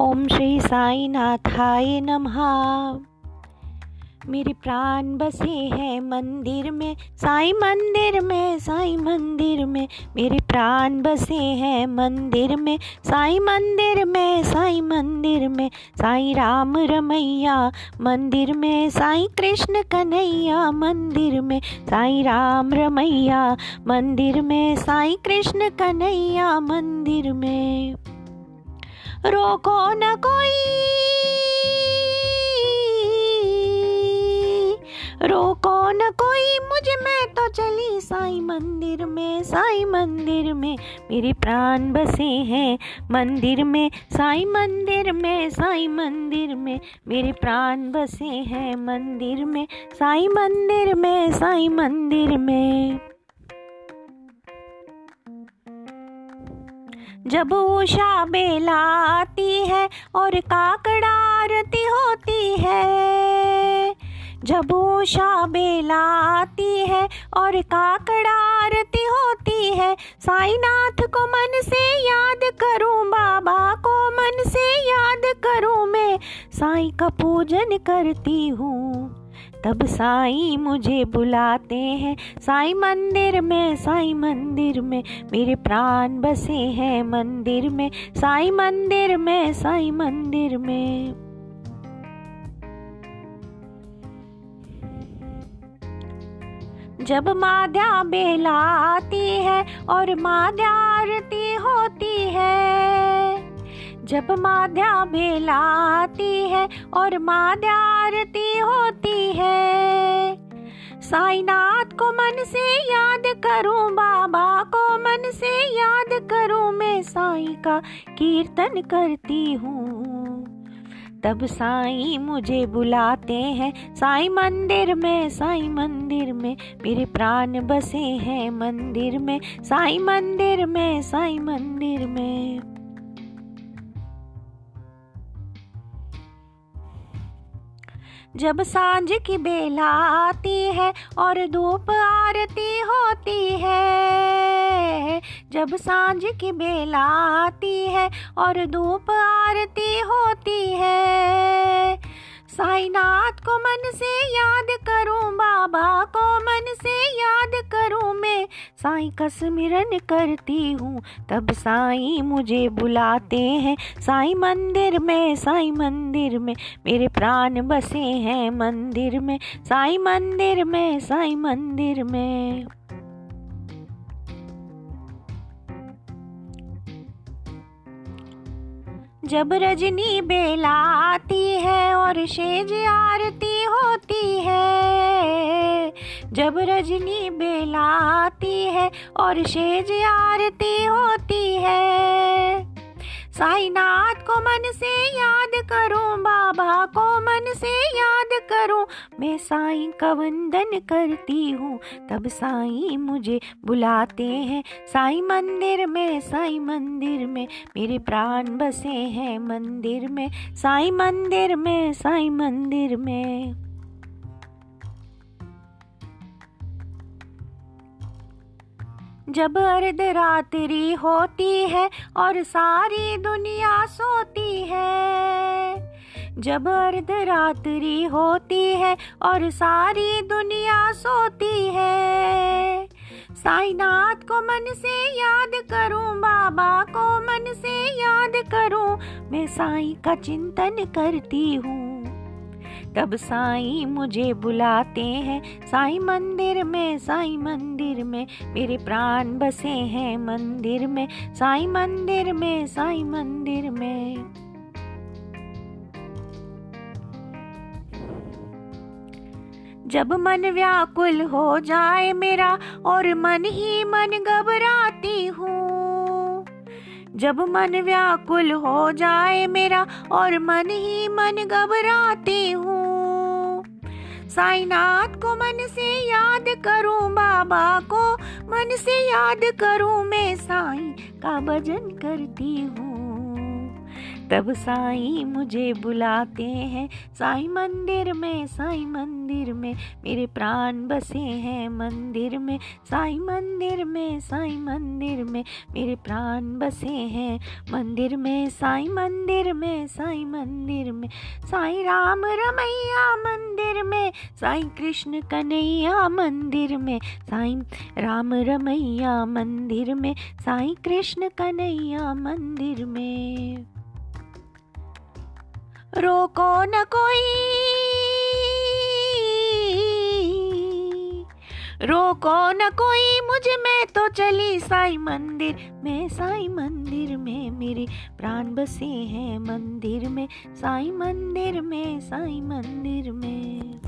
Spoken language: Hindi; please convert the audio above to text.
ओम श्री साई नाथाय नमः। मेरे प्राण बसे हैं मंदिर में, साई मंदिर में, साई मंदिर में। मेरे प्राण बसे हैं मंदिर में, साई मंदिर में, साई मंदिर में। साई राम रमैया, मंदिर में। साई कृष्ण कन्हैया, मंदिर में। साई राम रमैया, मंदिर में। साई कृष्ण कन्हैया, मंदिर में। रोको न कोई। रोको न कोई, मुझे मैं तो चली साई मंदिर में, साई मंदिर में। मेरे प्राण बसे हैं मंदिर में, साई मंदिर में, साई मंदिर में। मेरे प्राण बसे हैं मंदिर में, साई मंदिर में, साई मंदिर में। जब उषा बेला आती है और काकड़ा आरती होती है। जब उषा बेला आती है और काकड़ा आरती होती है, साईनाथ को मन से याद करूँ, बाबा को मन से याद करूँ मैं, साईं का पूजन करती हूँ। तब साईं मुझे बुलाते हैं। साईं मंदिर में, साईं मंदिर में, मेरे प्राण बसे हैं मंदिर में। साईं मंदिर में, साईं मंदिर में। जब माध्या बेला आती है और माध्या आरती होती जब माध्या आती है और माध्या आरती होती है, साईनाथ को मन से याद करूँ, बाबा को मन से याद करूँ, मैं साईं का कीर्तन करती हूँ। तब साईं मुझे बुलाते हैं, साई मंदिर में, साई मंदिर में, मेरे प्राण बसे हैं मंदिर में, साई मंदिर में, साई मंदिर में। जब साँझ की बेला आती है और धूप आरती होती है। जब साँझ की बेला आती है और धूप आरती होती है। साईनाथ को मन से याद करूँ बाबा साईं का स्मरण करती हूँ, तब साईं मुझे बुलाते हैं। साईं मंदिर में, साईं मंदिर में, मेरे प्राण बसे हैं मंदिर में। साईं मंदिर में, साईं मंदिर में। जब रजनी बेला आती है और शेज आरती होती है जब रजनी बेला आती है और शेज आरती होती है, साईनाथ को मन से याद करूँ, बाबा को मन से याद करूँ, मैं साईं का वंदन करती हूँ। तब साईं मुझे बुलाते हैं, साईं मंदिर में, साईं मंदिर में, मेरे प्राण बसे हैं मंदिर में, साईं मंदिर में, साईं मंदिर में। जब अर्ध रात्रि होती है और सारी दुनिया सोती है। जब अर्ध रात्रि होती है और सारी दुनिया सोती है। साईनाथ को मन से याद करूँ, बाबा को मन से याद करूँ, मैं साईं का चिंतन करती हूँ। तब साईं मुझे बुलाते हैं? साईं मंदिर में, साईं मंदिर में, मेरे प्राण बसे हैं मंदिर में। साईं मंदिर में, साईं मंदिर में। जब मन व्याकुल हो जाए मेरा और मन ही मन घबराती हूँ। जब मन व्याकुल हो जाए मेरा और मन ही मन घबराती हूँ। साईनाथ को मन से याद करूँ, बाबा को मन से याद करूँ, मैं साईं का भजन करती हूँ। तब साईं मुझे बुलाते हैं। साईं मंदिर में, साईं मंदिर में, मेरे प्राण बसे हैं मंदिर में। साईं मंदिर में, साईं मंदिर में, मेरे प्राण बसे हैं मंदिर में। साईं मंदिर में, साईं मंदिर में, साईं राम रमैया मंदिर में। साईं कृष्ण कन्हैया मंदिर में। साईं राम रमैया मंदिर में। साईं कृष्ण कन्हैया मंदिर में। रोको न कोई। रोको न कोई मुझे मैं तो चली साई मंदिर में, साई मंदिर में मेरे प्राण बसे हैं मंदिर में, साई मंदिर में, साई मंदिर में।